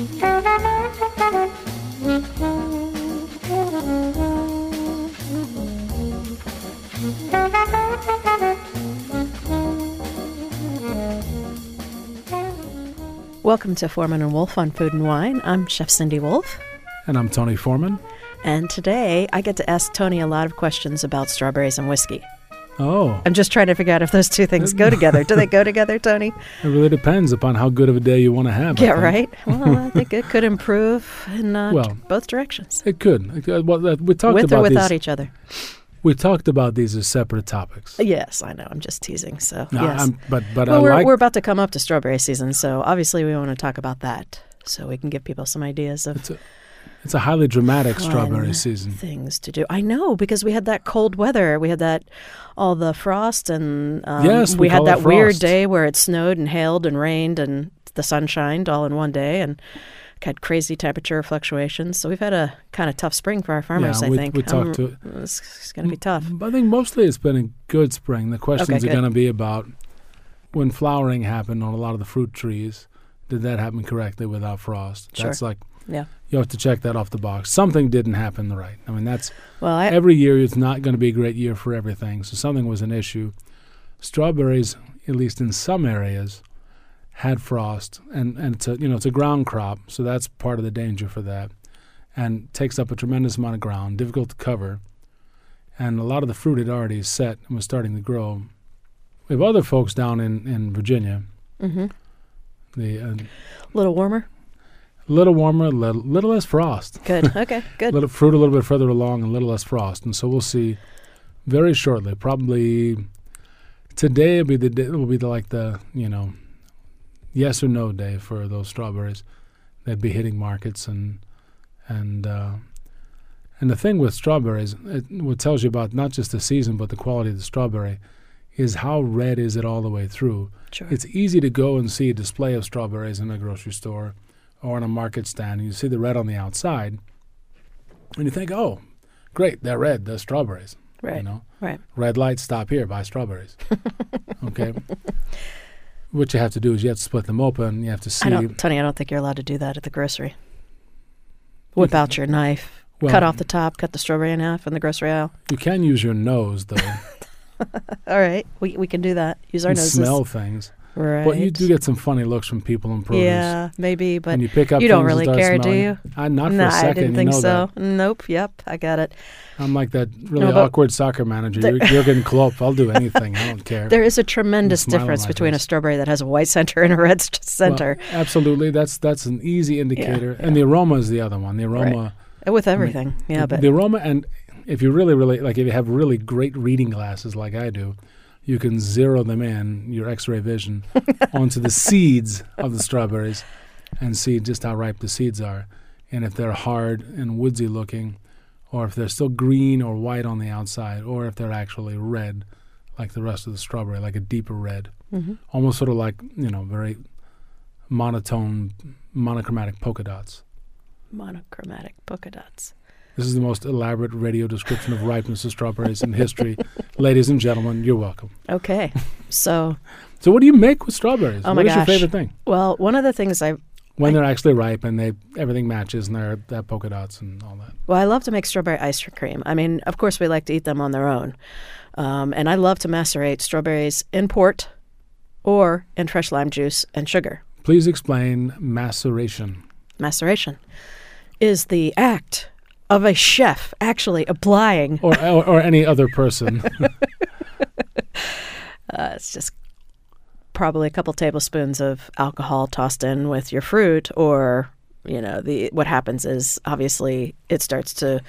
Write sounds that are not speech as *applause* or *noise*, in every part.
Welcome to Foreman and Wolf on Food and Wine. I'm Chef Cindy Wolf. And I'm Tony Foreman. And today I get to ask Tony a lot of questions about strawberries and whiskey. Oh. I'm just trying to figure out if those two things go together. Do they go together, Tony? *laughs* It really depends upon how good of a day you want to have. Yeah, right. *laughs* Well, I think it could improve in uh, well, both directions. It could. Well, we talked with about or without these, each other. We talked about these as separate topics. Yes, I know. I'm just teasing. So no, yes, I'm, but but well, I we're like, we're about to come up to strawberry season, so obviously we want to talk about that, so we can give people some ideas of. It's a, highly dramatic strawberry season. Things to do. I know because we had that cold weather. We had that all the frost and um, yes, we, we had that weird day where it snowed and hailed and rained and the sun shined all in one day and had crazy temperature fluctuations. So we've had a kind of tough spring for our farmers. Yeah, I we, think we talked um, to. It's, it's going to be tough. I think mostly it's been a good spring. The questions Okay, are going to be about when flowering happened on a lot of the fruit trees. Did that happen correctly without frost? Sure. That's like Yeah. you have to check that off the box. Something didn't happen right. I mean, that's Well, I, every year. It's not going to be a great year for everything. So something was an issue. Strawberries, at least in some areas, had frost, and and it's a you know it's a ground crop, so that's part of the danger for that, and takes up a tremendous amount of ground, difficult to cover, and a lot of the fruit had already set and was starting to grow. We have other folks down in in Virginia. hmm The uh, a little warmer. A little warmer, a little, little less frost. Good. *laughs* Okay. Good. little fruit a little bit further along and a little less frost, and so we'll see very shortly. Probably today will be the day, will be the, like the you know yes or no day for those strawberries. They'd be hitting markets and and uh, and the thing with strawberries, it, what tells you about not just the season but the quality of the strawberry, is how red is it all the way through. Sure. It's easy to go and see a display of strawberries in a grocery store or on a market stand, and you see the red on the outside, and you think, "Oh, great, they're red. They're strawberries." right. You know, Right. red light, stop here, buy strawberries. *laughs* okay. What you have to do is you have to split them open. You have to see. I don't, Tony. I don't think you're allowed to do that at the grocery. Whip out your knife, well, cut off the top, cut the strawberry in half in the grocery aisle. You can use your nose though. *laughs* All right, we we can do that. Use our noses. smell things. Right. But you do get some funny looks from people in produce. Yeah, maybe, but you pick up you don't really care, do you? I, not for no, a second. I didn't you think know so. that. Nope. Yep, I got it. I'm like that really No, awkward soccer manager. There- You're, you're getting Klopp. I'll do anything. I don't care. *laughs* There is a tremendous difference between a strawberry that has a white center and a red st- Well, center, absolutely. That's that's an easy indicator. Yeah, And the aroma is the other one. The aroma. Uh, with everything. yeah, the, but the aroma and if you really really like if you have really great reading glasses like I do, you can zero them in your X-ray vision *laughs* onto the seeds of the strawberries and see just how ripe the seeds are, and if they're hard and woodsy looking, or if they're still green or white on the outside, or if they're actually red, like the rest of the strawberry, like a deeper red, Mhm. almost sort of like you know very monotone, monochromatic polka dots. monochromatic polka dots. This is the most elaborate radio description of ripeness of strawberries in history. Ladies and gentlemen, you're welcome. Okay, so So, what do you make with strawberries? Oh my What is your favorite thing? well, one of the things I When I- they're actually ripe and they everything matches and they're they have polka dots and all that. Well, I love to make strawberry ice cream. I mean, of course, we like to eat them on their own. Um, and I love to macerate strawberries in port or in fresh lime juice and sugar. Please explain maceration. Maceration is the act of a chef actually applying. Or, or, or any other person. *laughs* *laughs* Uh, it's just probably a couple tablespoons of alcohol tossed in with your fruit or you know the what happens is obviously it starts to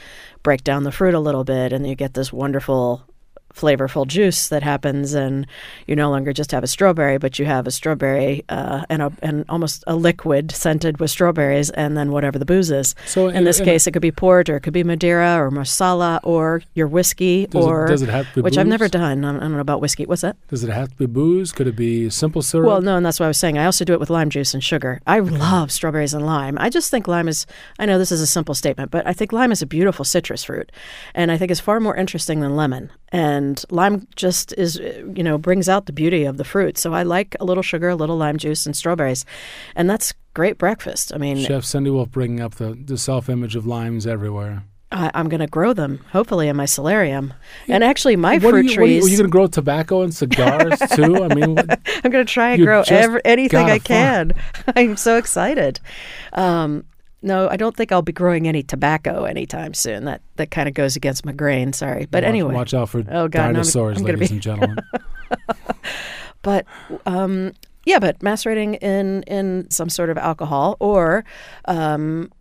break down the fruit a little bit and you get this wonderful flavorful juice that happens and you no longer just have a strawberry but you have a strawberry uh, and a and almost a liquid scented with strawberries and then whatever the booze is So in this case it could be port or it could be madeira or marsala or your whiskey does or it, does it have to be which I've never done I don't I don't know about whiskey what's that Does it have to be booze? Could it be simple syrup? well, no, and that's what I was saying. I also do it with lime juice and sugar. I love strawberries and lime. I just think lime is, I know this is a simple statement, but I think lime is a beautiful citrus fruit. And I think it's far more interesting than lemon. And and lime just is you know brings out the beauty of the fruit. So I like a little sugar, a little lime juice, and strawberries, and that's great breakfast. I mean, Chef Cindy Wolf bringing up the, the self image of limes everywhere. I, I'm going to grow them hopefully in my solarium. And actually, my What fruit you, what are you, trees. are you going to grow tobacco and cigars *laughs* too? I mean, what- I'm going to try and grow every, anything I can. *laughs* I'm so excited. Um, no, I don't think I'll be growing any tobacco anytime soon. That that kind of goes against my grain. Sorry, but watch, anyway. watch out for Oh, God, no, I'm- dinosaurs, I'm ladies be- and gentlemen. *laughs* But um, yeah, but macerating in in some sort of alcohol or um,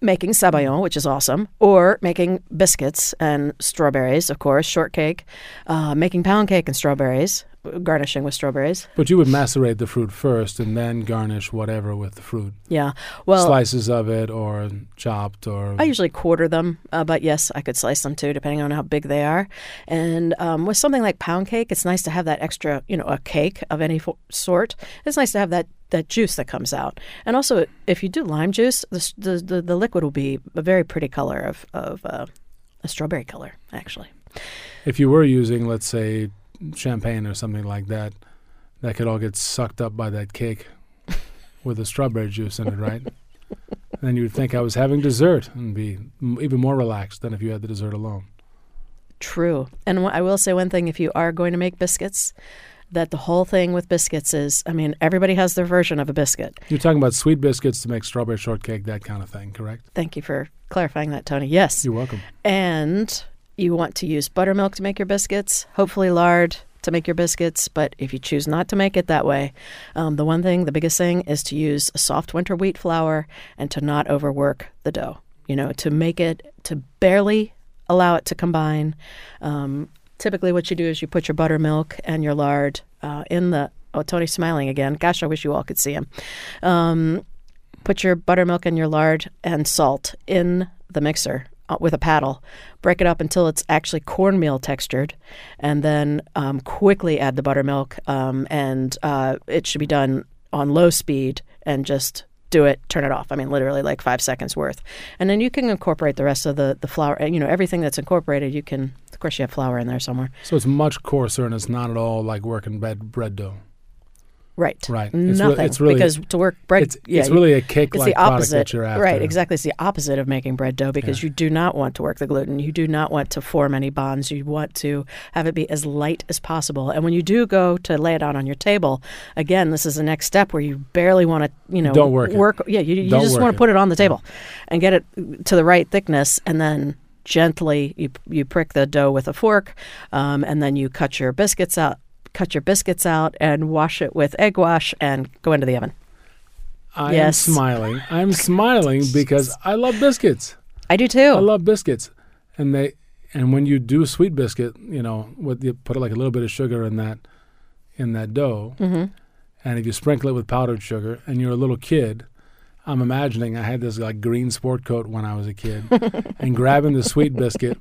making sabayon, which is awesome, or making biscuits and strawberries, of course, shortcake, uh, making pound cake and strawberries, garnishing with strawberries. But you would macerate the fruit first and then garnish whatever with the fruit. Yeah, well, Slices of it or chopped or. I usually quarter them, uh, but yes, I could slice them too, depending on how big they are. And um, with something like pound cake, it's nice to have that extra, you know, a cake of any fo- sort. It's nice to have that that juice that comes out. And also, if you do lime juice, the the the, the liquid will be a very pretty color of of uh, a strawberry color, actually. if you were using, let's say, champagne or something like that, that could all get sucked up by that cake *laughs* with the strawberry juice in it, right? then you'd think I was having dessert and be m- even more relaxed than if you had the dessert alone. True. And wh- I will say one thing: if you are going to make biscuits. That the whole thing with biscuits is, I mean, everybody has their version of a biscuit. You're talking about sweet biscuits to make strawberry shortcake, that kind of thing, correct? Thank you for clarifying that, Tony. Yes. You're welcome. And you want to use buttermilk to make your biscuits, hopefully lard to make your biscuits. But if you choose not to make it that way, um, the one thing, the biggest thing, is to use soft winter wheat flour and to not overwork the dough. You know, to make it, to barely allow it to combine. Um, typically, what you do is you put your buttermilk and your lard uh, in the. Oh, Tony's smiling again. Gosh, I wish you all could see him. Um, put your buttermilk and your lard and salt in the mixer with a paddle. Break it up until it's actually cornmeal textured, and then um, quickly add the buttermilk. Um, and uh, it should be done on low speed and just do it, turn it off. I mean, literally like five seconds worth. And then you can incorporate the rest of the, the flour. You know, everything that's incorporated, you can, of course, you have flour in there somewhere. So it's much coarser and it's not at all like working bread, bread dough. Right. Right. It's re- Nothing. it's really- because to work bread, It's, yeah, it's really a cake like product that you're after. right exactly it's the opposite of making bread dough because Yeah. you do not want to work the gluten you do not want to form any bonds you want to have it be as light as possible and when you do go to lay it out on your table again this is the next step where you barely want to you know Don't work it. work yeah you, you just want to put it on the table and get it to the right thickness and then gently you, you prick the dough with a fork um, and then you cut your biscuits out cut your biscuits out and wash it with egg wash and go into the oven I Yes. am smiling. *laughs* I'm smiling because I love biscuits. i do too I love biscuits, and they and when you do sweet biscuit, you know, with you put like a little bit of sugar in that in that dough, hmm and if you sprinkle it with powdered sugar, and you're a little kid, I'm imagining I had this like green sport coat when I was a kid, *laughs* and grabbing the sweet biscuit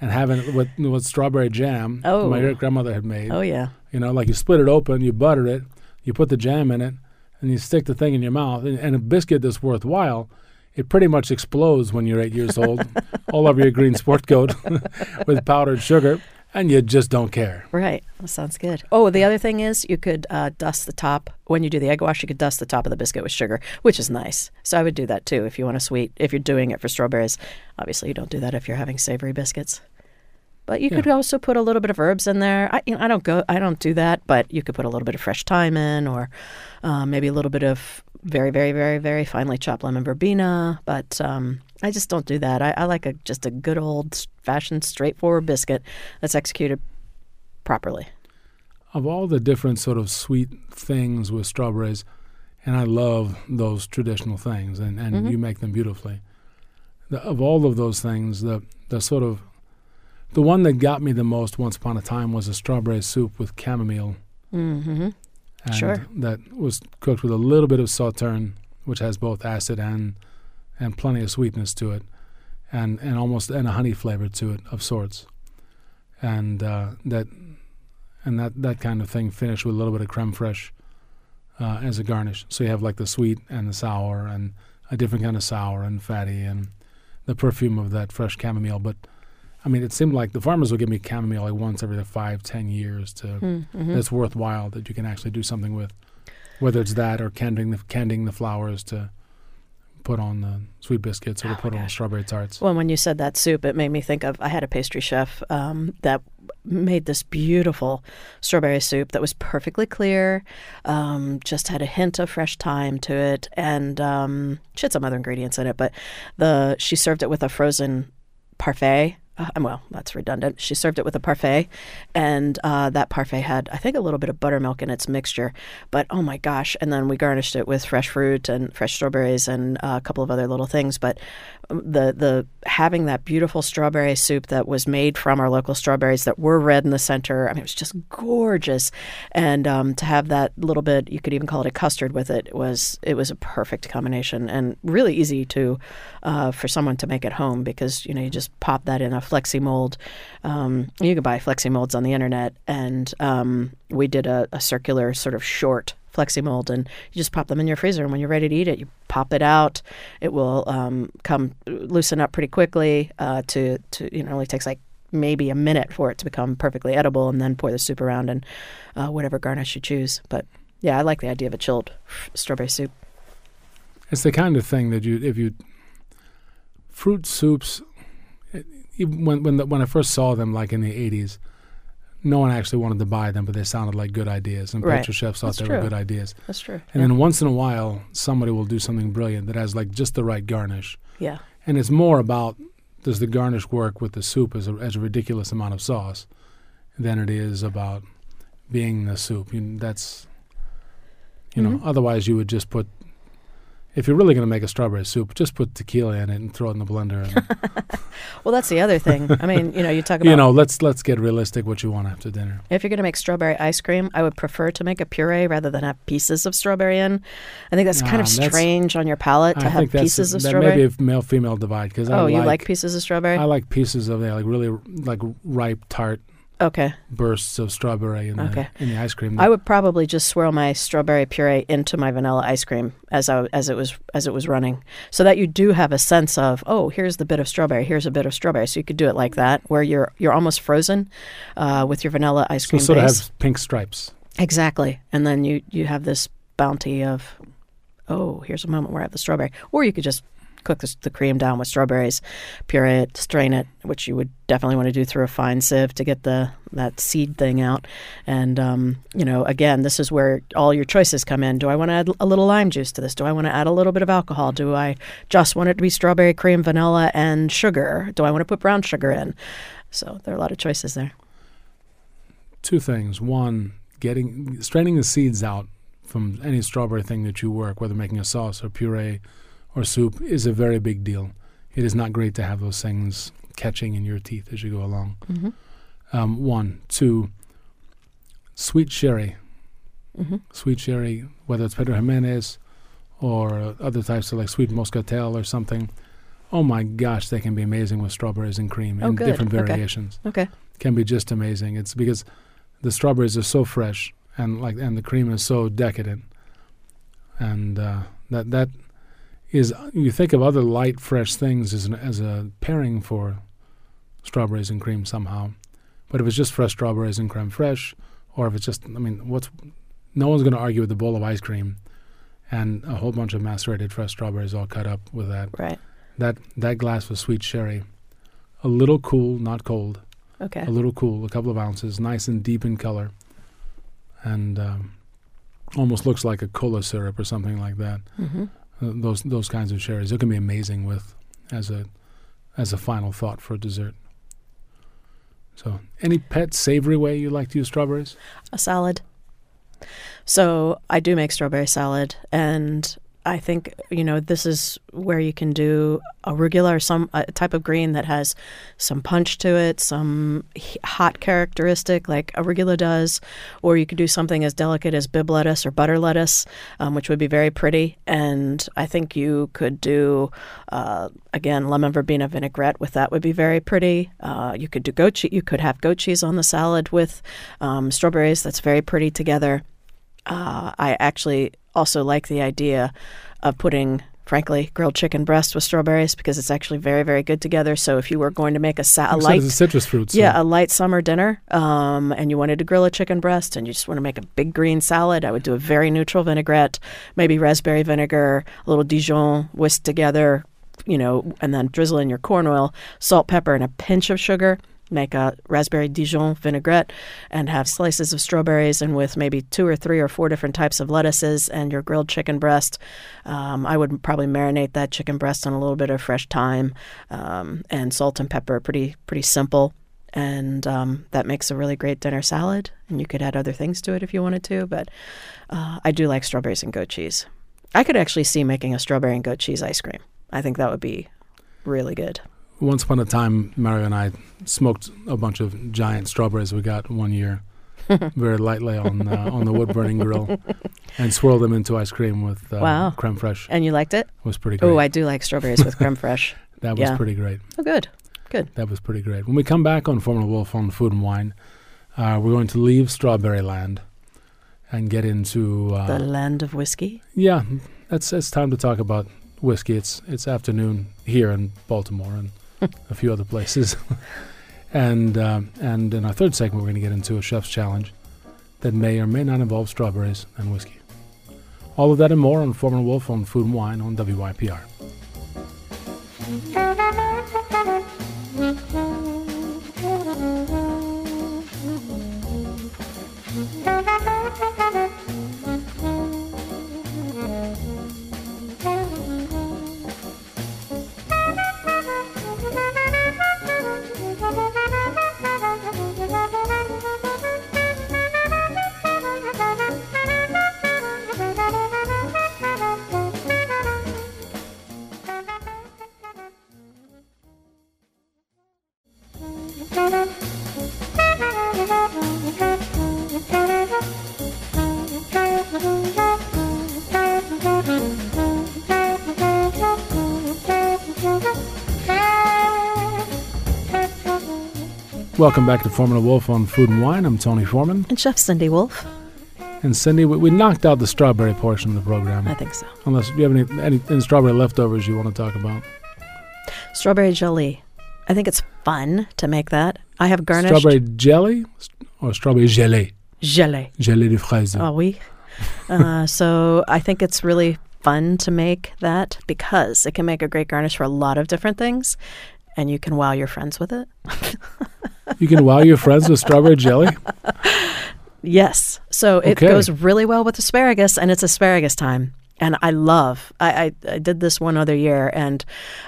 and having it with with strawberry jam Oh. my great grandmother had made. oh yeah You know, like you split it open, you butter it, you put the jam in it, and you stick the thing in your mouth. And, and a biscuit that's worthwhile, it pretty much explodes when you're eight years old, *laughs* all over your green sport coat *laughs* with powdered sugar, and you just don't care. Right. That sounds good. Oh, the other thing is you could uh, dust the top when you do the egg wash. You could dust the top of the biscuit with sugar, which is nice. So I would do that too if you want a sweet. If you're doing it for strawberries, obviously you don't do that if you're having savory biscuits. But you could Yeah. also put a little bit of herbs in there. I, you know, I don't go. I don't do that, but you could put a little bit of fresh thyme in, or uh, maybe a little bit of very, very, very, very finely chopped lemon verbena. But um, I just don't do that. I, I like a just a good old fashioned, straightforward biscuit that's executed properly. Of all the different sort of sweet things with strawberries, and I love those traditional things, and, and Mhm. you make them beautifully. The, of all of those things, the the sort of the one that got me the most once upon a time was a strawberry soup with chamomile. Mm-hmm. and Sure. that was cooked with a little bit of sauterne, which has both acid and and plenty of sweetness to it, and and almost and a honey flavor to it of sorts, and uh, that and that that kind of thing finished with a little bit of creme fraiche uh, as a garnish. So you have like the sweet and the sour and a different kind of sour and fatty and the perfume of that fresh chamomile. But I mean, it seemed like the farmers would give me chamomile like once every five, ten years to Mm-hmm. that's worthwhile that you can actually do something with, whether it's that or candying the candying the flowers to put on the sweet biscuits or to Oh my put on strawberry tarts. Well, when you said that soup, it made me think of I had a pastry chef um, that made this beautiful strawberry soup that was perfectly clear, um, just had a hint of fresh thyme to it, and um, she had some other ingredients in it. But the she served it with a frozen parfait. Uh, well, that's redundant. She served it with a parfait, and uh, that parfait had, I think, a little bit of buttermilk in its mixture. But oh my gosh! And then we garnished it with fresh fruit and fresh strawberries and uh, a couple of other little things. But um, the the having that beautiful strawberry soup that was made from our local strawberries that were red in the center. I mean, it was just gorgeous. And um, to have that little bit, you could even call it a custard with it. it was it was a perfect combination and really easy to uh, for someone to make at home because you know you just pop that in a flexi mold. Um, you can buy flexi molds on the internet, and um, we did a, a circular sort of short flexi mold, and you just pop them in your freezer. And when you're ready to eat it, you pop it out. It will um, come loosen up pretty quickly. Uh, to to you know, it only takes like maybe a minute for it to become perfectly edible, and then pour the soup around and uh, whatever garnish you choose. But yeah, I like the idea of a chilled strawberry soup. It's the kind of thing that you, if you, fruit soups, when when the, when I first saw them, like in the '80s, no one actually wanted to buy them, but they sounded like good ideas, and Right. pastry chefs thought That's they true. were good ideas. That's true. And yeah. then once in a while, somebody will do something brilliant that has like just the right garnish, yeah. and it's more about does the garnish work with the soup as a, as a ridiculous amount of sauce, than it is about being the soup. You, that's you know, Mhm. otherwise you would just put. If you're really going to make a strawberry soup, just put tequila in it and throw it in the blender. And, *laughs* Well, that's the other thing. I mean, you know, you talk about you know, let's let's get realistic. What you want after dinner? If you're going to make strawberry ice cream, I would prefer to make a puree rather than have pieces of strawberry in. I think that's kind of that's- strange on your palate to I have pieces of that strawberry. may be a male female divide because I oh, like, you like pieces of strawberry? I like pieces of yeah, like really like ripe tart okay. bursts of strawberry in the in the ice cream. I would probably just swirl my strawberry puree into my vanilla ice cream as I, as it was as it was running, so that you do have a sense of oh, here's the bit of strawberry, here's a bit of strawberry. So you could do it like that, where you're you're almost frozen uh, with your vanilla ice so cream sort of base. have pink stripes. Exactly. And then you you have this bounty of, oh, here's a moment where I have the strawberry. Or you could just cook the, the cream down with strawberries, puree it, strain it, which you would definitely want to do through a fine sieve to get the that seed thing out. And um, you know, again, this is where all your choices come in. Do I want to add a little lime juice to this? Do I want to add a little bit of alcohol? Do I just want it to be strawberry cream, vanilla, and sugar? Do I want to put brown sugar in? So there are a lot of choices there. Two things. One, getting straining the seeds out from any strawberry thing that you work, whether making a sauce or puree or soup, is a very big deal. It is not great to have those things catching in your teeth as you go along. Mm-hmm. Um, one, two. Sweet sherry, Mm-hmm. sweet sherry, whether it's Pedro Ximénez or other types of like sweet moscatel or something. Oh my gosh, they can be amazing with strawberries and cream Oh, in good. different Okay. variations. Okay. Can be just amazing. It's because the strawberries are so fresh and like and the cream is so decadent, and uh, that that is you think of other light fresh things as an, as a pairing for strawberries and cream somehow, but if it's just fresh strawberries and creme fraiche, or if it's just I mean what's no one's going to argue with a bowl of ice cream and a whole bunch of macerated fresh strawberries all cut up with that Right. that that glass of sweet sherry, a little cool, not cold, Okay. a little cool, a couple of ounces, nice and deep in color, and um, almost looks like a cola syrup or something like that. Mm-hmm. Those those kinds of sherries, it can be amazing with as a as a final thought for a dessert. So, any pet savory way you like to use strawberries? a salad. So I do make strawberry salad, and I think you know this is where you can do arugula or some a type of green that has some punch to it, some hot characteristic like arugula does, or you could do something as delicate as Bibb lettuce or butter lettuce, um, which would be very pretty. And I think you could do uh, again lemon verbena vinaigrette with that would be very pretty. Uh, you could do goat cheese. You could have goat cheese on the salad with um, strawberries. That's very pretty together. Uh, I actually also like the idea of putting frankly, grilled chicken breast with strawberries because it's actually very, very good together. So if you were going to make a, sa- a light, a citrus fruit. So yeah, a light summer dinner, um, and you wanted to grill a chicken breast, and you just want to make a big green salad, I would do a very neutral vinaigrette, maybe raspberry vinegar, a little Dijon whisked together, you know, and then drizzle in your corn oil, salt, pepper, and a pinch of sugar. Make a raspberry Dijon vinaigrette and have slices of strawberries and with maybe two or three or four different types of lettuces and your grilled chicken breast. Um, I would probably marinate that chicken breast in a little bit of fresh thyme um, and salt and pepper. Pretty pretty simple and um, that makes a really great dinner salad. And you could add other things to it if you wanted to, but uh, I do like strawberries and goat cheese. I could actually see making a strawberry and goat cheese ice cream. I think that would be really good. Once upon a time, Mario and I smoked a bunch of giant strawberries we got one year, *laughs* very lightly on uh, on the wood burning grill, and swirled them into ice cream with uh, Wow. creme fraiche. And you liked it? It was pretty great. Oh, I do like strawberries with creme fraiche. *laughs* that was yeah. pretty great. Oh, good. Good. That was pretty great. When we come back on Foreman and Wolf on Food and Wine, uh, we're going to leave Strawberry Land and get into uh, The land of whiskey. yeah. That's it's time to talk about whiskey. It's it's afternoon here in Baltimore and *laughs* a few other places, *laughs* and um, and in our third segment, we're going to get into a chef's challenge that may or may not involve strawberries and whiskey. All of that and more on Foreman and Wolf on Food and Wine on WYPR. *laughs* Welcome back to Foreman and Wolf on Food and Wine. I'm Tony Foreman. And Chef Cindy Wolf. And Cindy, we, we knocked out the strawberry portion of the program. I think so. Unless you have any, any, any strawberry leftovers you want to talk about. Strawberry jelly. I think it's fun to make that. I have garnished Strawberry jelly or strawberry gelée? jelly. Gelée de fraise. Oh, oui. uh, *laughs* so I think it's really fun to make that because it can make a great garnish for a lot of different things, and you can wow your friends with it. *laughs* You can wow your friends with strawberry jelly? Yes. So it Okay. goes really well with asparagus, and it's asparagus time. And I love. I, I, I did this one other year, and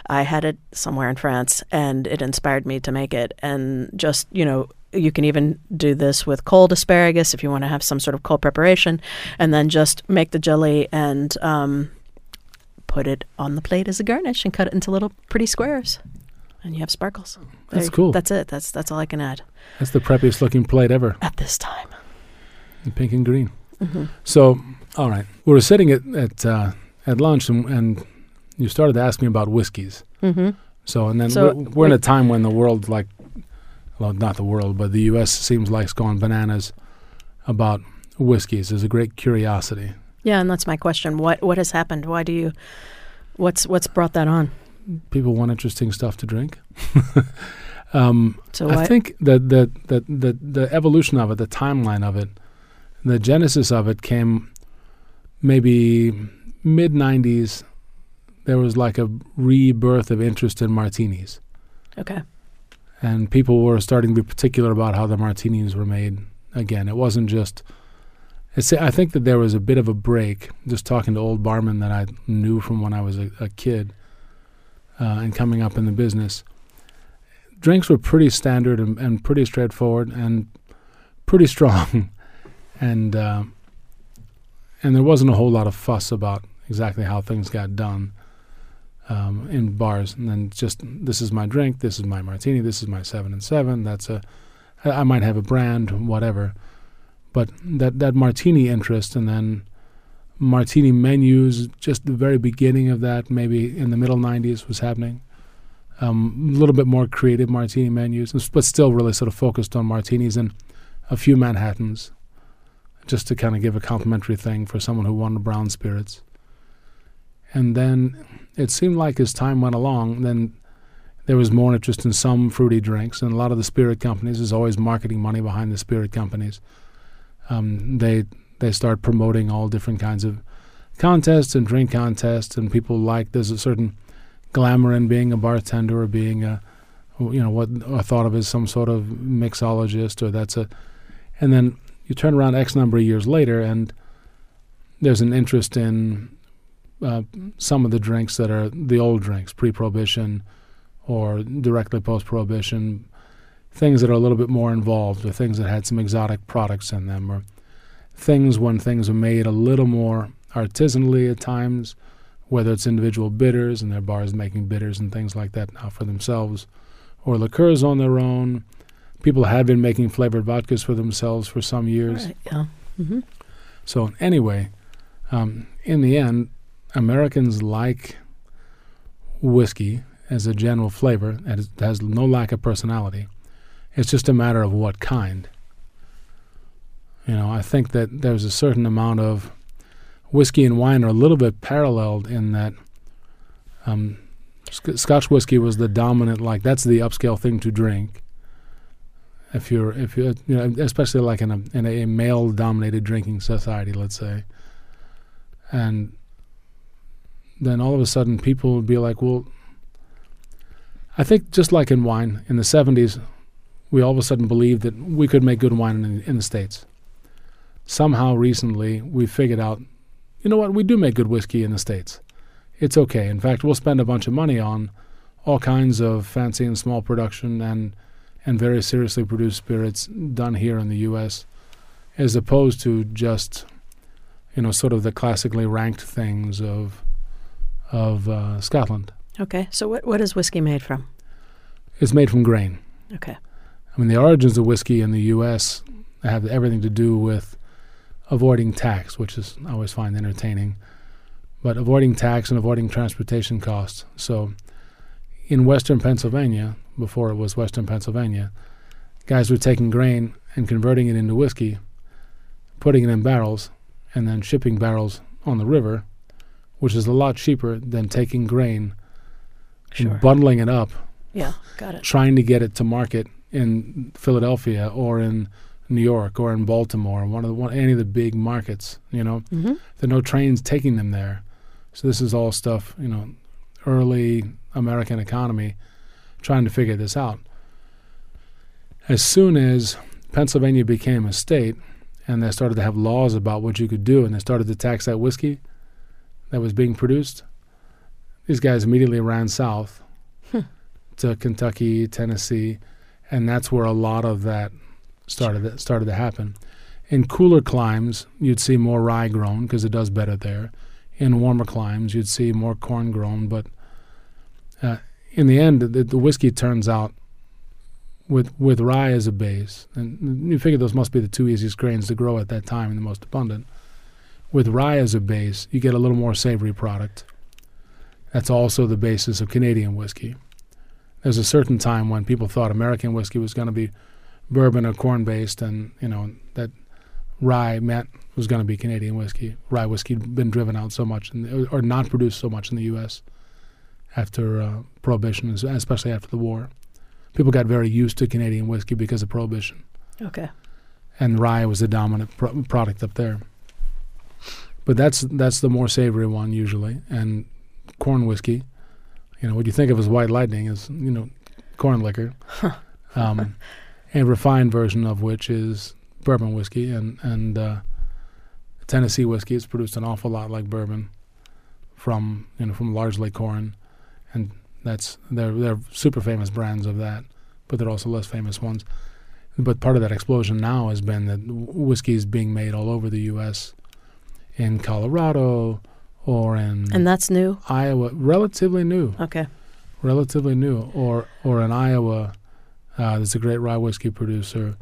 I had it somewhere in France, and it inspired me to make it. And just you know, you can even do this with cold asparagus if you want to have some sort of cold preparation, and then just make the jelly and um, put it on the plate as a garnish, and cut it into little pretty squares, and you have sparkles. There That's you- cool. That's it. That's that's all I can add That's the preppiest looking plate ever, at this time. in pink and green. hmm So, all right. We were sitting at at, uh, at lunch and, and you started to ask me about whiskeys. hmm So, and then So, we're, we're in a time when the world, like, well, not the world, but the U.S. seems like it's going bananas about whiskeys. There's a great curiosity. Yeah, and that's my question. What what has happened? Why do you what's what's brought that on? People want interesting stuff to drink. *laughs* um, So I why, think that the, the, the, the evolution of it, the timeline of it, the genesis of it came maybe mid 90s. There was like a rebirth of interest in martinis. okay. And people were starting to be particular about how the martinis were made. Again, it wasn't just. It's, I think that there was a bit of a break, just talking to old barmen that I knew from when I was a, a kid uh, and coming up in the business. Drinks were pretty standard and, and pretty straightforward and pretty strong. *laughs* and uh, and there wasn't a whole lot of fuss about exactly how things got done um, in bars. And then just this is my drink, this is my martini, this is my seven and seven. That's a I might have a brand, whatever. But that that martini interest, and then martini menus, just the very beginning of that, maybe in the middle '90s, was happening. Um, a little bit more creative martini menus, but still really sort of focused on martinis and a few Manhattans, just to kind of give a complimentary thing for someone who wanted brown spirits. And then it seemed like as time went along, then there was more interest in some fruity drinks, and a lot of the spirit companies there's always marketing money behind the spirit companies. Um, they they start promoting all different kinds of contests and drink contests, and people like there's a certain glamour in being a bartender or being a you know what I thought of as some sort of mixologist or that's a and then you turn around X number of years later and there's an interest in uh, some of the drinks that are the old drinks, pre-prohibition or directly post-prohibition, things that are a little bit more involved, or things that had some exotic products in them, or things when things are made a little more artisanally at times, whether it's individual bitters and their bars making bitters and things like that now for themselves, or liqueurs on their own. People have been making flavored vodkas for themselves for some years. Right, yeah. Mm-hmm. So anyway, um, in the end, Americans like whiskey as a general flavor, and it has no lack of personality. It's just a matter of what kind. You know, I think that there's a certain amount of whiskey and wine are a little bit paralleled in that um, sc- Scotch whiskey was the dominant, like that's the upscale thing to drink. If you're, if you, you know, especially like in a in a male-dominated drinking society, let's say, and then all of a sudden people would be like, well, I think just like in wine in the 70s, we all of a sudden believed that we could make good wine in, in the States. Somehow recently, we figured out, you know what, we do make good whiskey in the States. It's okay. In fact, we'll spend a bunch of money on all kinds of fancy and small production and and very seriously produced spirits done here in the U.S., as opposed to just, you know, sort of the classically ranked things of of uh, Scotland. Okay. So what what is whiskey made from? It's made from grain. Okay. I mean, the origins of whiskey in the U.S. have everything to do with avoiding tax, which is I always find entertaining, but avoiding tax and avoiding transportation costs. So, in Western Pennsylvania, before it was Western Pennsylvania, guys were taking grain and converting it into whiskey, putting it in barrels, and then shipping barrels on the river, which is a lot cheaper than taking grain Sure. and bundling it up Yeah. Got it. trying to get it to market in Philadelphia or in New York or in Baltimore, one of the, one, any of the big markets. You know, Mm-hmm. there are no trains taking them there. So this is all stuff. You know, early American economy trying to figure this out. As soon as Pennsylvania became a state, and they started to have laws about what you could do, and they started to tax that whiskey that was being produced, these guys immediately ran south to Kentucky, Tennessee, and that's where a lot of that started started to happen. In cooler climes, you'd see more rye grown because it does better there. In warmer climes, you'd see more corn grown, but uh, in the end, the, the whiskey turns out with with rye as a base, and you figure those must be the two easiest grains to grow at that time and the most abundant. With rye as a base, you get a little more savory product. That's also the basis of Canadian whiskey. There's a certain time when people thought American whiskey was going to be bourbon or corn based, and you know that rye meant was going to be Canadian whiskey. Rye whiskey had been driven out so much, in the, or not produced so much in the U.S. after uh, Prohibition, especially after the war. People got very used to Canadian whiskey because of Prohibition, Okay. and rye was the dominant pro- product up there. But that's that's the more savory one usually, and corn whiskey. You know what you think of as white lightning is you know corn liquor, um, *laughs* a refined version of which is bourbon whiskey, and and uh, Tennessee whiskey is produced an awful lot like bourbon from you know from largely corn, and that's they're they're super famous brands of that, but they're also less famous ones. But part of that explosion now has been that whiskey is being made all over the U.S. in Colorado or in And that's new. Iowa, relatively new, Okay. relatively new, or or in Iowa, uh, there's a great rye whiskey producer.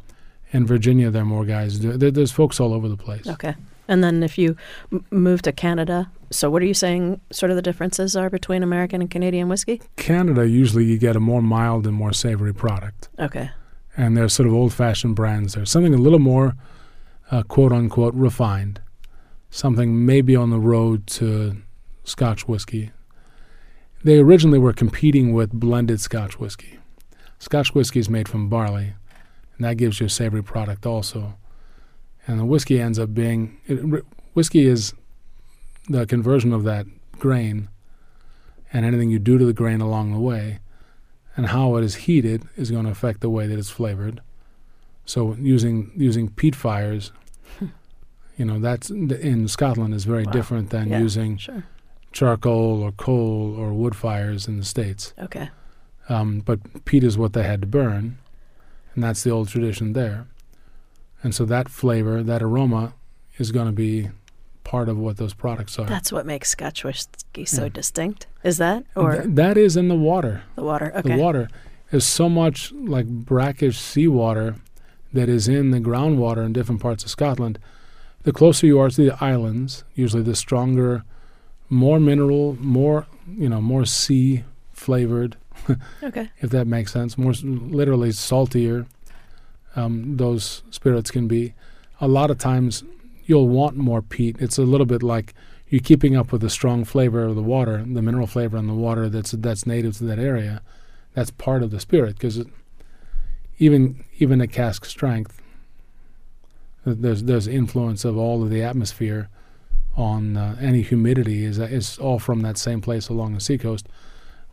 In Virginia, there are more guys. There, there's folks all over the place. Okay. And then if you m- move to Canada, so what are you saying? Sort of the differences are between American and Canadian whiskey? Canada, usually you get a more mild and more savory product, Okay. and there's sort of old-fashioned brands there. Something a little more, uh, quote unquote, refined. Something maybe on the road to Scotch whiskey. They originally were competing with blended Scotch whiskey. Scotch whiskey is made from barley, and that gives you a savory product also. And the whiskey ends up being it, whiskey is the conversion of that grain and anything you do to the grain along the way and how it is heated is going to affect the way that it's flavored. So using using peat fires, *laughs* you know, that's in Scotland is very Wow. different than Yeah, using Sure. charcoal or coal or wood fires in the states. Okay. Um, but peat is what they had to burn, and that's the old tradition there. And so that flavor, that aroma, is going to be part of what those products are. That's what makes Scotch whiskey so Yeah. distinct. Is that or Th- that is in the water. the water? Okay. The water is so much like brackish seawater that is in the groundwater in different parts of Scotland. The closer you are to the islands, usually the stronger, more mineral, more you know, more sea flavored, *laughs* Okay. if that makes sense. More literally saltier. Um, those spirits can be. A lot of times, you'll want more peat. It's a little bit like you're keeping up with the strong flavor of the water, the mineral flavor in the water that's that's native to that area. That's part of the spirit because even even at cask strength, th- there's there's influence of all of the atmosphere on uh, any humidity is is all from that same place along the seacoast.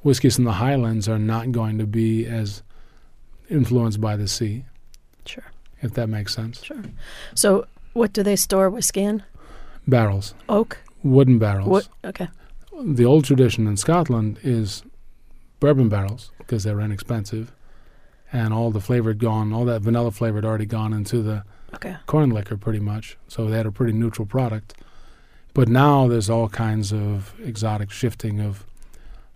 Whiskeys in the highlands are not going to be as influenced by the sea, Sure. if that makes sense. Sure. So, what do they store whiskey in? Barrels, Oak. wooden barrels. What? Okay. the old tradition in Scotland is bourbon barrels because they're inexpensive, and all the flavor had gone, all that vanilla flavor had already gone into the Okay. corn liquor pretty much. So they had a pretty neutral product. But now there's all kinds of exotic shifting of,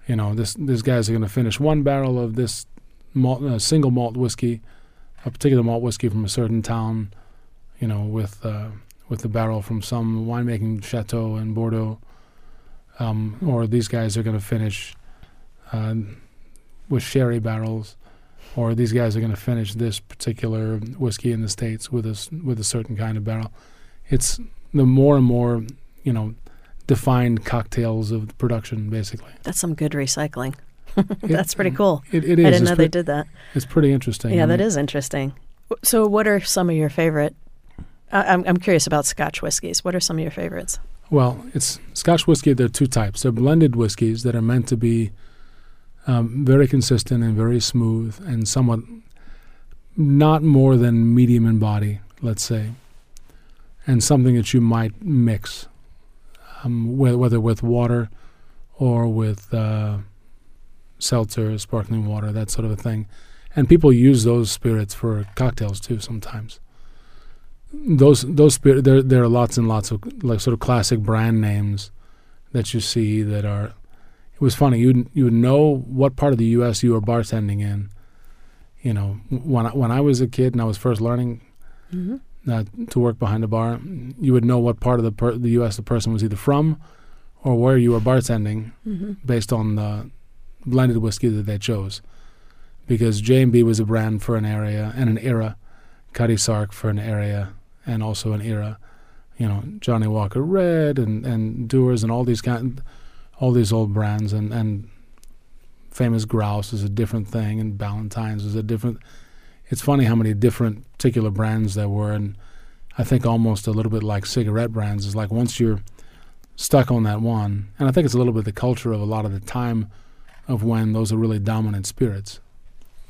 you know, this these guys are going to finish one barrel of this malt, uh, single malt whiskey, a particular malt whiskey from a certain town, you know, with uh, with the barrel from some winemaking chateau in Bordeaux. Um, or these guys are going to finish uh, with sherry barrels, or these guys are going to finish this particular whiskey in the states with a with a certain kind of barrel. It's the more and more, you know, defined cocktails of production, basically. That's some good recycling. *laughs* That's pretty cool. It, it I didn't It's, know pre- they did that. it's pretty interesting. Yeah, I mean, is interesting. So, what are some of your favorite? I I'm I'm curious about Scotch whiskeys. What are some of your favorites? Well, it's Scotch whiskey. There are two types. There are blended whiskeys that are meant to be um, very consistent and very smooth and somewhat not more than medium in body, let's say, and something that you might mix, um, whe- whether with water or with uh, seltzer, sparkling water, that sort of a thing. And people use those spirits for cocktails too sometimes those those spirit there there are lots and lots of like sort of classic brand names that you see that are it was funny you you would know what part of the US you were bartending in you know when I, when I was a kid and I was first learning Mm-hmm. Uh, to work behind a bar you would know what part of the per- the US the person was either from or where you were bartending Mm-hmm. based on the blended whiskey that they chose because J&B was a brand for an area and an era Cutty Sark for an area and also an era you know Johnnie Walker Red and and Dewar's and all these kind all these old brands and and famous grouse is a different thing and Ballantines is a different it's funny how many different particular brands there were and I think almost a little bit like cigarette brands is like once you're stuck on that one and I think it's a little bit the culture of a lot of the time of when those are really dominant spirits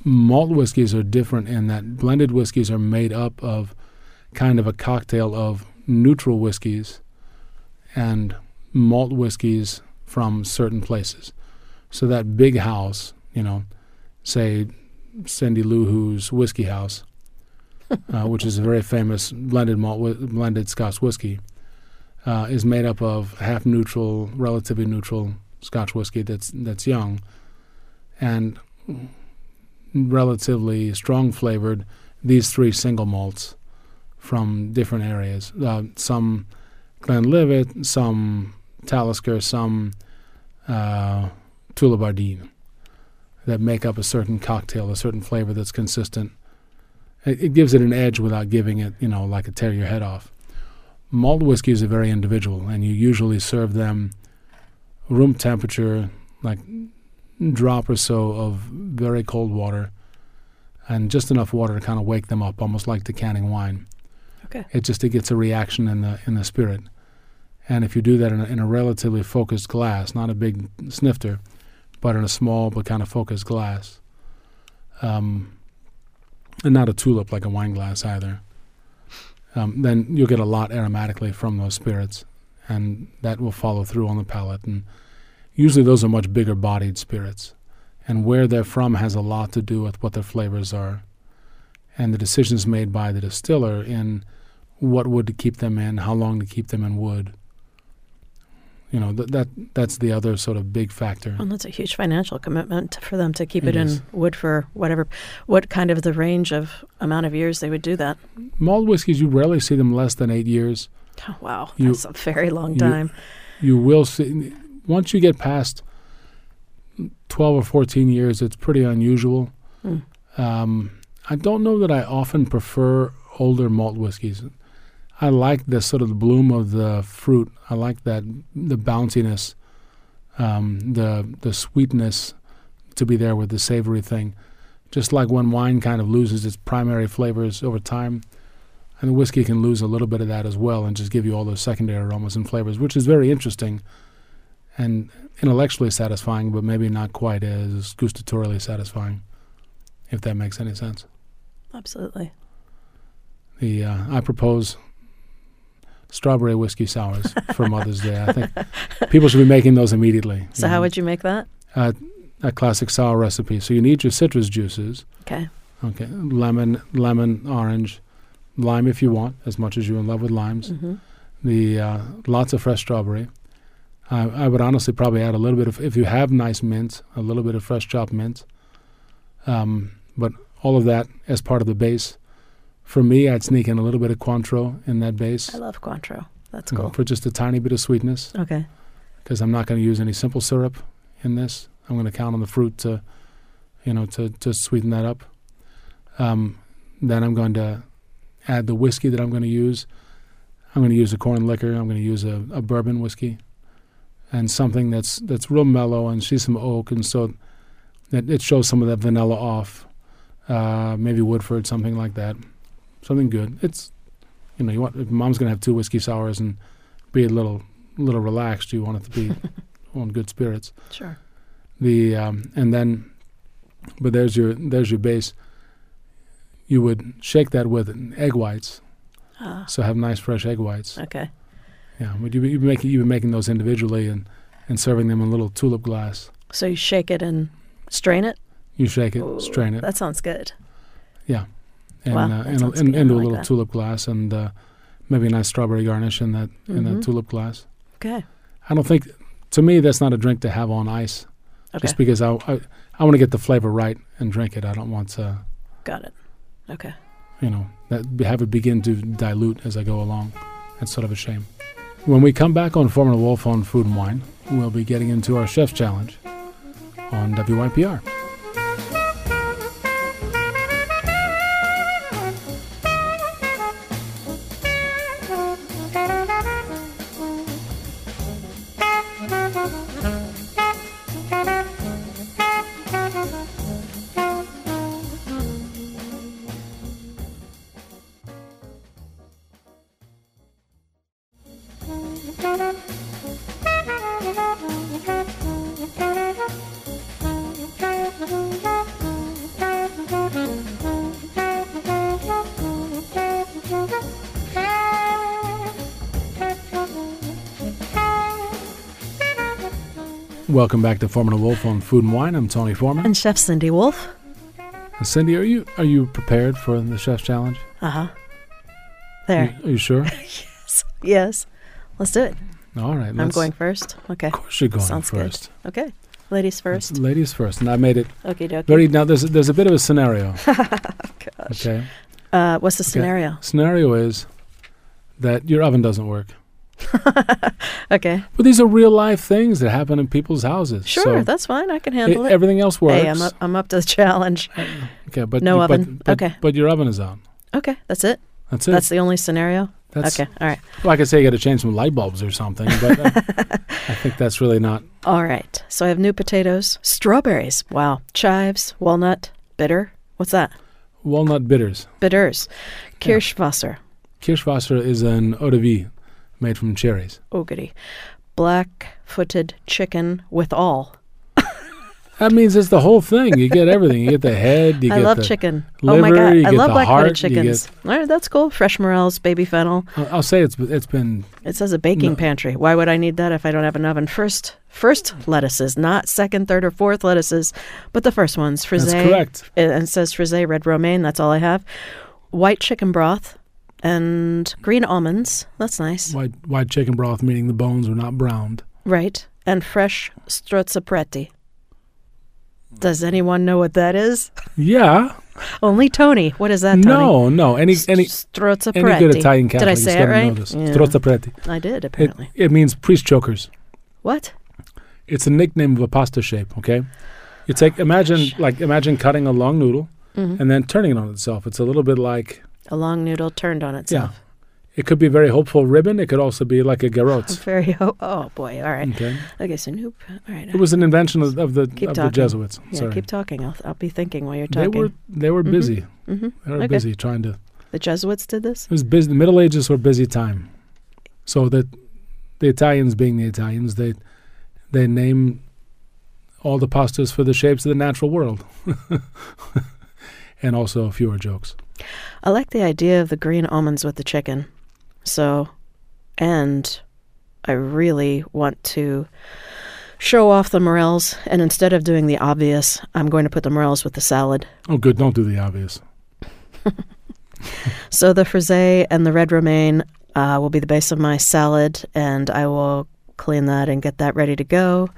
malt whiskeys are different in that blended whiskeys are made up of kind of a cocktail of neutral whiskeys and malt whiskeys from certain places. So that big house, you know, say Cindy Lou Who's Whiskey House, uh, which is a very famous blended malt blended Scotch whiskey, uh, is made up of half neutral, relatively neutral Scotch whiskey that's that's young, and relatively strong flavored. These three single malts from different areas. Uh, some Glenlivet, some Talisker, some uh, Tullibardine that make up a certain cocktail, a certain flavor that's consistent. It, it gives it an edge without giving it, you know, like a tear your head off. Malt whiskeys are very individual, and you usually serve them room temperature, like drop or so of very cold water, and just enough water to kind of wake them up, almost like decanting wine. Okay. It just it gets a reaction in the in the spirit, and if you do that in a, in a relatively focused glass, not a big snifter, but in a small but kind of focused glass, um, and not a tulip like a wine glass either, um, then you'll get a lot aromatically from those spirits, and that will follow through on the palate. And usually those are much bigger bodied spirits, and where they're from has a lot to do with what their flavors are, and the decisions made by the distiller in what wood to keep them in, how long to keep them in wood. You know th- that that's the other sort of big factor. Well, that's a huge financial commitment for them to keep It it, in wood for whatever, what kind of the range of amount of years they would do that. Malt whiskeys, you rarely see them less than eight years. Oh, wow, You- that's a very long you- time. You will see once you get past twelve or fourteen years, it's pretty unusual. Hmm. Um, I don't know that I often prefer older malt whiskeys. I like the sort of the bloom of the fruit. I like that the bounciness, um, the the sweetness to be there with the savory thing. Just like when wine kind of loses its primary flavors over time, and the whiskey can lose a little bit of that as well, and just give you all those secondary aromas and flavors, which is very interesting and intellectually satisfying, but maybe not quite as gustatorially satisfying, if that makes any sense. Absolutely. The uh, I propose strawberry whiskey sours for Mother's Day. I think people should be making those immediately. So, how would you make that? uh, a classic sour recipe? So you need your citrus juices. Okay. Okay, lemon, lemon, orange, lime if you want, as much as you're in love with limes. hmm The uh, lots of fresh strawberry. I I would honestly probably add a little bit of if you have nice mint, a little bit of fresh chopped mint. Um, but all of that as part of the base. For me, I'd sneak in a little bit of Cointreau in that base I love Cointreau. That's cool. for just a tiny bit of sweetness. Okay. because I'm not going to use any simple syrup in this. I'm going to count on the fruit to, you know, to to sweeten that up. Um, then I'm going to add the whiskey that I'm going to use. I'm going to use a corn liquor. I'm going to use a, a bourbon whiskey, and something that's that's real mellow and see some oak, and so it, it shows some of that vanilla off. Uh, maybe Woodford, something like that. Something good. It's, you know, you want if mom's going to have two whiskey sours and be a little little relaxed. You want it to be *laughs* on good spirits. Sure. The um, and then, but there's your there's your base. You would shake that with egg whites, Ah, so have nice fresh egg whites. okay. Yeah, but you you be making you be making those individually and and serving them in a little tulip glass. So you shake it and strain it. You shake it, Ooh, strain it, That sounds good. And wow, uh, that in a, sounds in, good. Into a like little that. tulip glass, and uh, maybe a nice strawberry garnish in that in Mhm. that tulip glass. Okay. I don't think, to me, that's not a drink to have on ice. Okay. Just because I I, I want to get the flavor right and drink it. I don't want to. Got it. Okay. you know, that have it begin to dilute as I go along. That's sort of a shame. When we come back on Foreman and Wolf on Food and Wine, we'll be getting into our Chef's Challenge on WYPR. Welcome back to Foreman and Wolf on Food and Wine. I'm Tony Foreman. And Chef Cindy Wolf. Cindy, are you are you prepared for the Chef's Challenge? Uh huh. There. Are you sure? *laughs* yes. Yes. Let's do it. All right. I'm going first. Okay. Of course, you're going Sounds good. first. Okay. Ladies first. Ladies first, and I made it Okay, dokie. very. Now there's there's a bit of a scenario. *laughs* Gosh. Okay. Uh, what's the Okay. scenario? Scenario is that your oven doesn't work. *laughs* Okay. But these are real life things that happen in people's houses. Sure, So that's fine. I can handle it. everything else works. Hey, I'm up, I'm up to the challenge. *laughs* Okay, but No but- oven. But, Okay. But your oven is on. Okay, that's it. That's it. That's the only scenario. That's Okay, all right. like I could say, you got to change some light bulbs or something. But uh, *laughs* I think that's really not. All right. So I have new potatoes, strawberries. Wow. Chives, walnut, bitter. What's that? Walnut bitters. Bitters. Kirschwasser. Kirschwasser is an eau de vie made from cherries. Oh, goody. Black footed chicken with all. That means it's the whole thing. You get everything. You get the head. You *laughs* I get love the, chicken. oh my god, I love black heart, footed you chickens. All right, that's cool. Fresh morels, baby fennel. I'll, I'll say it's it's been It says a baking No. pantry. Why would I need that if I don't have an oven? First, first lettuces, not second, third, or fourth lettuces, but the first ones. Frisee. that's correct. And it says frisee red romaine. That's all I have. White chicken broth and green almonds. That's nice. White white chicken broth, meaning the bones are not browned. Right. And fresh strozzapreti. Does anyone know what that is? Yeah. *laughs* Only Tony. What is that, Tony? No, no. Any any strozzapreti. any good Italian Catholic Did I say it right? Yeah. Strozzapreti. I did apparently. it means priest chokers. what? It's a nickname of a pasta shape. Okay. You take imagine like imagine cutting a long noodle Mhm. and then turning it on itself. It's a little bit like A long noodle turned on itself. Yeah. it could be a very hopeful ribbon. It could also be like a garrote. *laughs* Very ho- oh boy. All right. Okay. Okay, so nope. All right. It was an invention of, of the Keep of talking. the Jesuits. yeah, Sorry. keep talking. I'll, I'll be thinking while you're talking. they were they were Mhm. busy. hmm They were Okay. busy trying to. The Jesuits did this. It was busy. The Middle Ages were busy time, so that the Italians, being the Italians, they they name all the pastas for the shapes of the natural world, *laughs* and also a fewer jokes. I like the idea of the green almonds with the chicken. So, and I really want to show off the morels. And instead of doing the obvious, I'm going to put the morels with the salad. Oh, good. Don't do the obvious. *laughs* So the frisee and the red romaine uh, will be the base of my salad, and I will clean that and get that ready to go.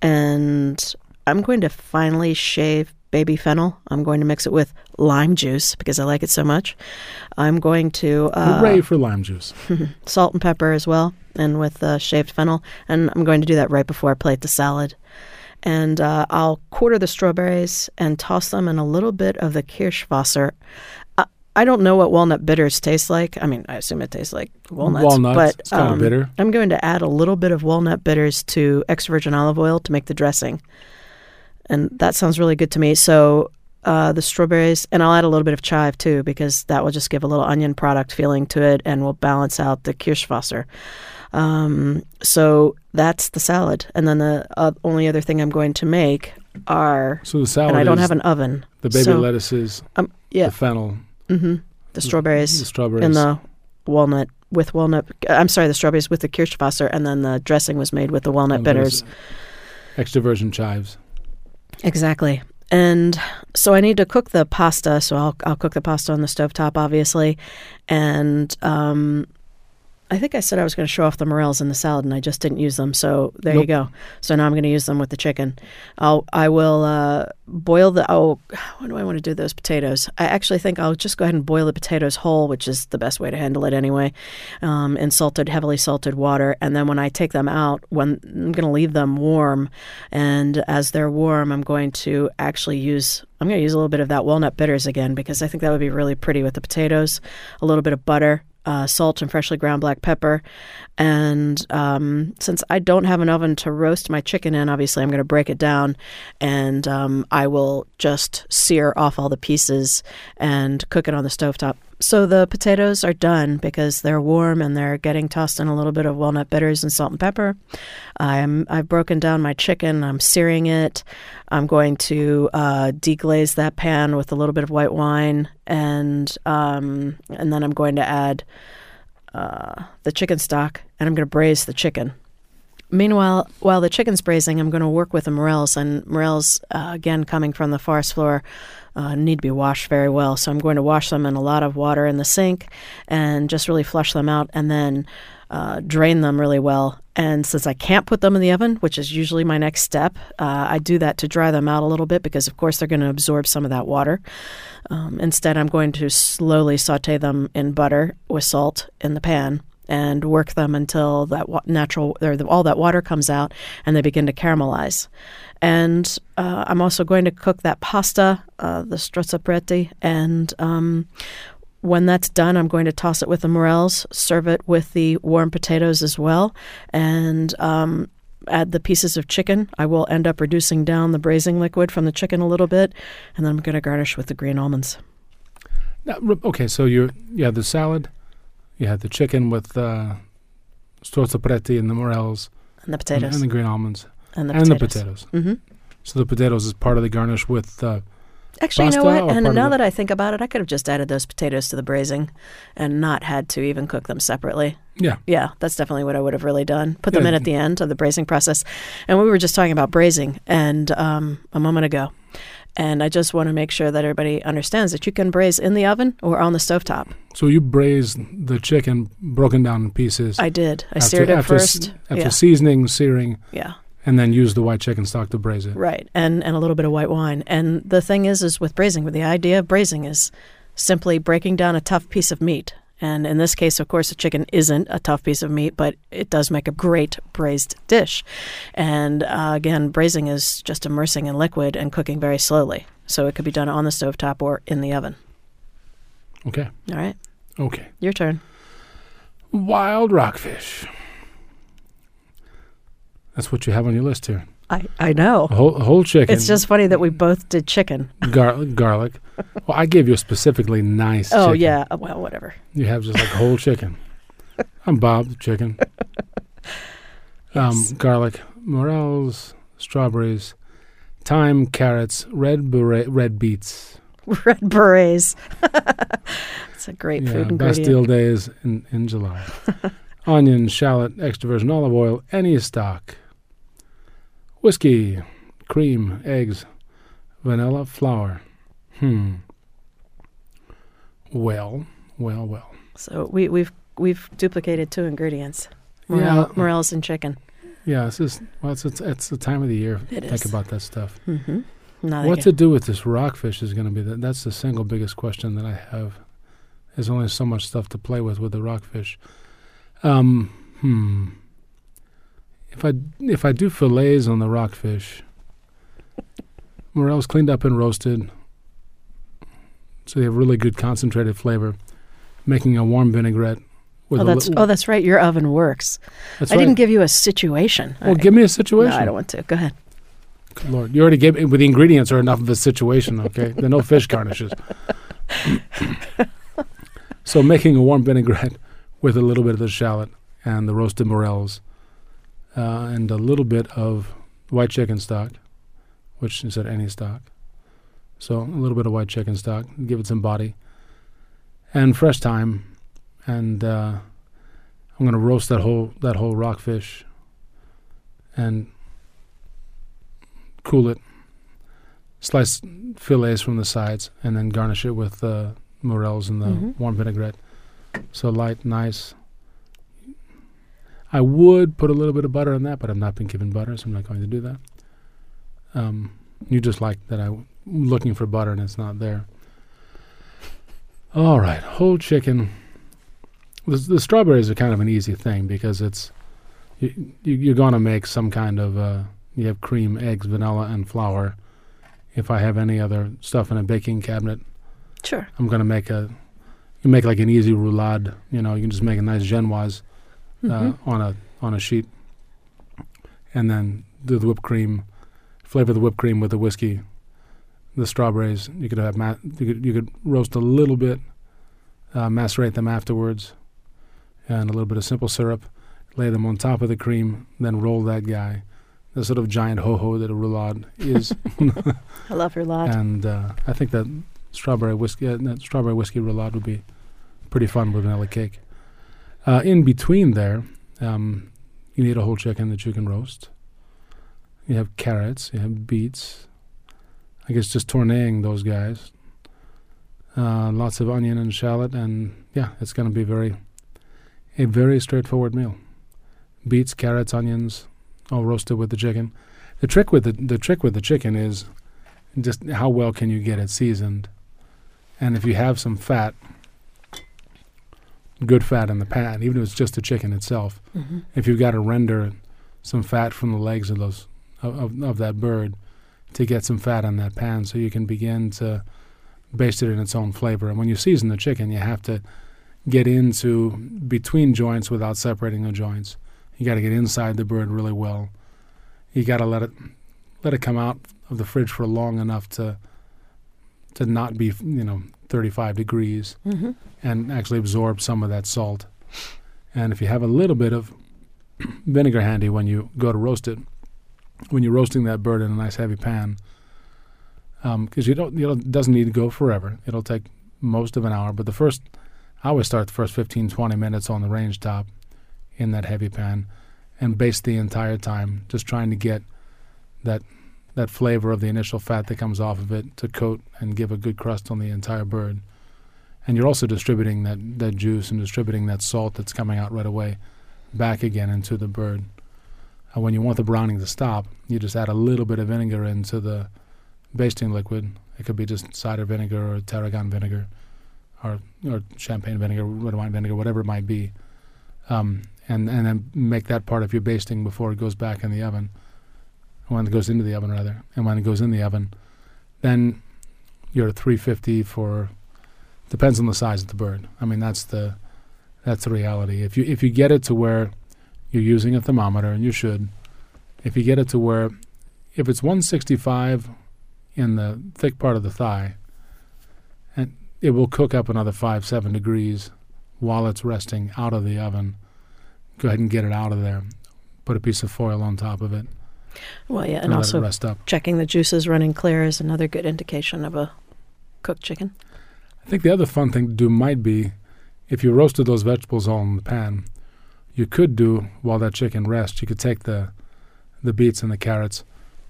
And I'm going to finally shave baby fennel. I'm going to mix it with lime juice because I like it so much. I'm going to uh, Hooray for lime juice! *laughs* salt and pepper as well, and with uh, shaved fennel. And I'm going to do that right before I plate the salad. And uh, I'll quarter the strawberries and toss them in a little bit of the Kirschwasser. I, I don't know what walnut bitters taste like. I mean, I assume it tastes like walnuts. Walnuts. but it's kind um, of bitter. I'm going to add a little bit of walnut bitters to extra virgin olive oil to make the dressing. And that sounds really good to me. So uh, the strawberries, and I'll add a little bit of chive too, because that will just give a little onion product feeling to it and will balance out the Kirschwasser. Um, so that's the salad. And then the uh, only other thing I'm going to make are, So the salad and I don't have an oven. the baby so- lettuces, Um, yeah, the fennel, hmm the strawberries. the strawberries. and the walnut with walnut. I'm sorry, the strawberries with the Kirschwasser, and then the dressing was made with the walnut and bitters. Extra virgin chives. Exactly. And so I need to cook the pasta. So I'll I'll cook the pasta on the stovetop, obviously, and um, I think I said I was going to show off the morels in the salad, and I just didn't use them. So there you go. So now I'm going to use them with the chicken. I'll I will uh, boil the. Oh, what do I want to do? Those potatoes. I actually think I'll just go ahead and boil the potatoes whole, which is the best way to handle it anyway, um, in salted, heavily salted water. And then when I take them out, when I'm going to leave them warm, and as they're warm, I'm going to actually use. I'm going to use a little bit of that walnut bitters again because I think that would be really pretty with the potatoes. A little bit of butter, uh, salt and freshly ground black pepper. And um, since I don't have an oven to roast my chicken in, obviously I'm going to break it down and um, I will just sear off all the pieces and cook it on the stovetop. So the potatoes are done because they're warm and they're getting tossed in a little bit of walnut bitters and salt and pepper. I'm I've broken down my chicken. I'm searing it. I'm going to uh, deglaze that pan with a little bit of white wine and um, and then I'm going to add uh, the chicken stock and I'm going to braise the chicken. Meanwhile, while the chicken's braising, I'm going to work with the morels, and morels, uh, again coming from the forest floor, uh, need to be washed very well. So I'm going to wash them in a lot of water in the sink, and just really flush them out, and then uh, drain them really well. And since I can't put them in the oven, which is usually my next step, uh, I do that to dry them out a little bit because, of course, they're going to absorb some of that water. Um, instead, I'm going to slowly saute them in butter with salt in the pan and work them until that natural or the, all that water comes out and they begin to caramelize. And uh, I'm also going to cook that pasta, uh, the strozzapreti, and um, when that's done, I'm going to toss it with the morels, serve it with the warm potatoes as well, and um, add the pieces of chicken. I will end up reducing down the braising liquid from the chicken a little bit, and then I'm going to garnish with the green almonds. Now, okay, so you you had the salad, you had the chicken with uh, strozzapreti and the morels And the potatoes. and the green almonds And the and the potatoes. potatoes. hmm So the potatoes is part of the garnish with. Uh, Actually, you know what? And now the- that I think about it, I could have just added those potatoes to the braising and not had to even cook them separately. yeah, Yeah, that's definitely what I would have really done. Put them in at the end of the braising process. And we were just talking about braising and um, a moment ago. And I just want to make sure that everybody understands that you can braise in the oven or on the stovetop. so you braised the chicken broken down in pieces. I did. I after, seared it after, first. After yeah, seasoning, searing, yeah, and then use the white chicken stock to braise it. right. And and a little bit of white wine. And the thing is, is with braising, with the idea of braising is simply breaking down a tough piece of meat. And in this case, of course, the chicken isn't a tough piece of meat, but it does make a great braised dish. And uh, again, braising is just immersing in liquid and cooking very slowly. So it could be done on the stovetop or in the oven. Okay, All right, okay. your turn. Wild rockfish. That's what you have on your list here. I, I know. Whole, whole chicken. It's just funny that we both did chicken. gar- garlic. Well, I gave you a specifically nice. Oh, chicken. yeah. Uh, Well, whatever. You have just like whole chicken. I'm Bob the chicken. *laughs* Um, Yes. garlic, morels, strawberries, thyme, carrots, red beret, red beets. Red berets. *laughs* it's a great yeah, food ingredient. Bastille days in, in July. *laughs* Onion, shallot, extra virgin olive oil, any stock. Whiskey, cream, eggs, vanilla, flour. Hmm. Well, well, well. So we, we've we've duplicated two ingredients: Yeah. morels and chicken. Yeah, it's just well, it's it's, it's the time of the year. It Think is. about that stuff. Mm-hmm. What they to do with this rockfish is going to be the, that's the single biggest question that I have. There's only so much stuff to play with with the rockfish. Um, hmm. If I if I do fillets on the rockfish, morels cleaned up and roasted, so they have really good concentrated flavor. Making a warm vinaigrette with oh, a that's little. oh, that's right. Your oven works. that's I right. didn't give you a situation. Well, I- give me a situation. No, I don't want to. Go ahead. Good Lord, you already gave me. The ingredients are enough of a situation. Okay, there are no fish garnishes. *laughs* so making a warm vinaigrette with a little bit of the shallot and the roasted morels, uh, and a little bit of white chicken stock, which is at any stock. So a little bit of white chicken stock, give it some body, and fresh thyme, and uh, I'm going to roast that whole that whole rockfish, and cool it, slice fillets from the sides, and then garnish it with uh, morels and the Mhm. warm vinaigrette. So light, nice. I would put a little bit of butter on that, but I've not been given butter, so I'm not going to do that. Um, you just like that I'm looking for butter and it's not there. All right, whole chicken. The, the strawberries are kind of an easy thing because it's you, you, you're going to make some kind of uh, you have cream, eggs, vanilla, and flour. If I have any other stuff in a baking cabinet, Sure. I'm going to make a you make like an easy roulade. You know, you can just make a nice genoise uh, Mhm. on a on a sheet, and then do the whipped cream, flavor the whipped cream with the whiskey, the strawberries. You could have ma- you could you could roast a little bit, uh, macerate them afterwards, and a little bit of simple syrup. Lay them on top of the cream, then roll that guy. The sort of giant ho ho that a roulade is, *laughs* I love lot. and uh, I think that strawberry whiskey, uh, that strawberry whiskey roulade would be pretty fun with vanilla cake. Uh, in between there, um, you need a whole chicken that you can roast. You have carrots, you have beets. I guess just tourneing those guys. Uh, lots of onion and shallot, and yeah, it's going to be very, a very straightforward meal. Beets, carrots, onions, all roasted with the chicken. The trick with the the trick with the chicken is just how well can you get it seasoned, and if you have some fat, good fat in the pan, even if it's just the chicken itself, hmm if you've got to render some fat from the legs of those of, of, of that bird to get some fat on that pan so you can begin to baste it in its own flavor. And when you season the chicken, you have to get into between joints without separating the joints. You got to get inside the bird really well. You got to let it let it come out of the fridge for long enough to to not be you know 35 degrees Mm-hmm. and actually absorb some of that salt. And if you have a little bit of *clears throat* vinegar handy when you go to roast it, when you're roasting that bird in a nice heavy pan, because you don't, you know, it doesn't need to go forever. It'll take most of an hour, but the first, I always start the first 15, 20 minutes on the range top in that heavy pan and baste the entire time, just trying to get that that flavor of the initial fat that comes off of it to coat and give a good crust on the entire bird. And you're also distributing that, that juice and distributing that salt that's coming out right away back again into the bird. And when you want the browning to stop, you just add a little bit of vinegar into the basting liquid. It could be just cider vinegar or tarragon vinegar or, or champagne vinegar, red wine vinegar, whatever it might be. Um, and, and then make that part of your basting before it goes back in the oven when it goes into the oven rather, and when it goes in the oven, then you're at 350 for depends on the size of the bird. I mean that's the that's the reality. If you if you get it to where you're using a thermometer and you should, if you get it to where if it's 165 in the thick part of the thigh, and it will cook up another five seven degrees while it's resting out of the oven. Go ahead and get it out of there. Put a piece of foil on top of it Well, yeah, and also rest up. checking the juices running clear is another good indication of a cooked chicken. I think the other fun thing to do might be if you roasted those vegetables all in the pan, you could do while that chicken rests, you could take the the beets and the carrots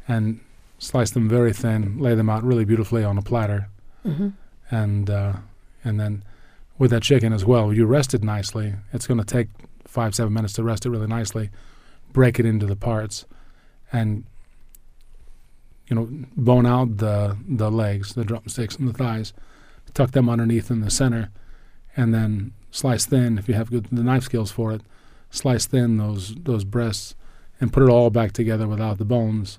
and slice them very thin, lay them out really beautifully on a platter, Mm-hmm. and uh, and then with that chicken as well, you rest it nicely. It's going to take five seven minutes to rest it really nicely. Break it into the parts, and you know bone out the the legs, the drumsticks, and the thighs. Tuck them underneath in the center, and then slice thin if you have good the knife skills for it. Slice thin those those breasts, and put it all back together without the bones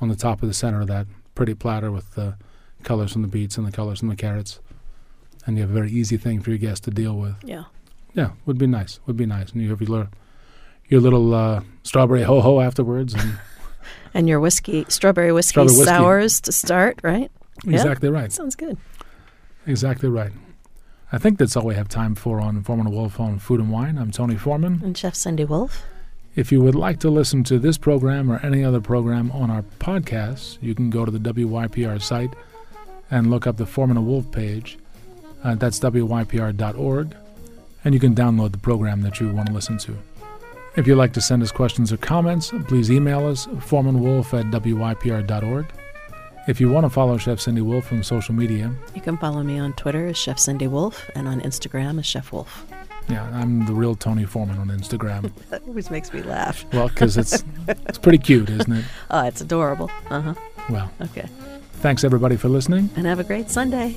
on the top of the center of that pretty platter with the colors from the beets and the colors from the carrots. And you have a very easy thing for your guests to deal with. Yeah. Yeah, would be nice. Would be nice. And you have your little, your little uh, strawberry ho ho afterwards, and *laughs* And your whiskey, strawberry whiskey Strawberry whiskey. sours to start, right? Yeah. exactly right. Sounds good. Exactly right. I think that's all we have time for on Foreman Wolf on Food and Wine. I'm Tony Foreman. And Chef Cindy Wolf. If you would like to listen to this program or any other program on our podcast, you can go to the WYPR site and look up the Foreman and Wolf page. Uh, that's WYPR.org. And you can download the program that you want to listen to. If you'd like to send us questions or comments, please email us foremanwolf at WYPR.org. If you want to follow Chef Cindy Wolf on social media, You can follow me on Twitter as Chef Cindy Wolf and on Instagram as Chef Wolf. yeah, I'm the real Tony Foreman on Instagram. *laughs* That always makes me laugh. Well, because it's it's pretty cute, isn't it? *laughs* Oh, it's adorable. Uh huh. Well, Okay. thanks everybody for listening. And have a great Sunday.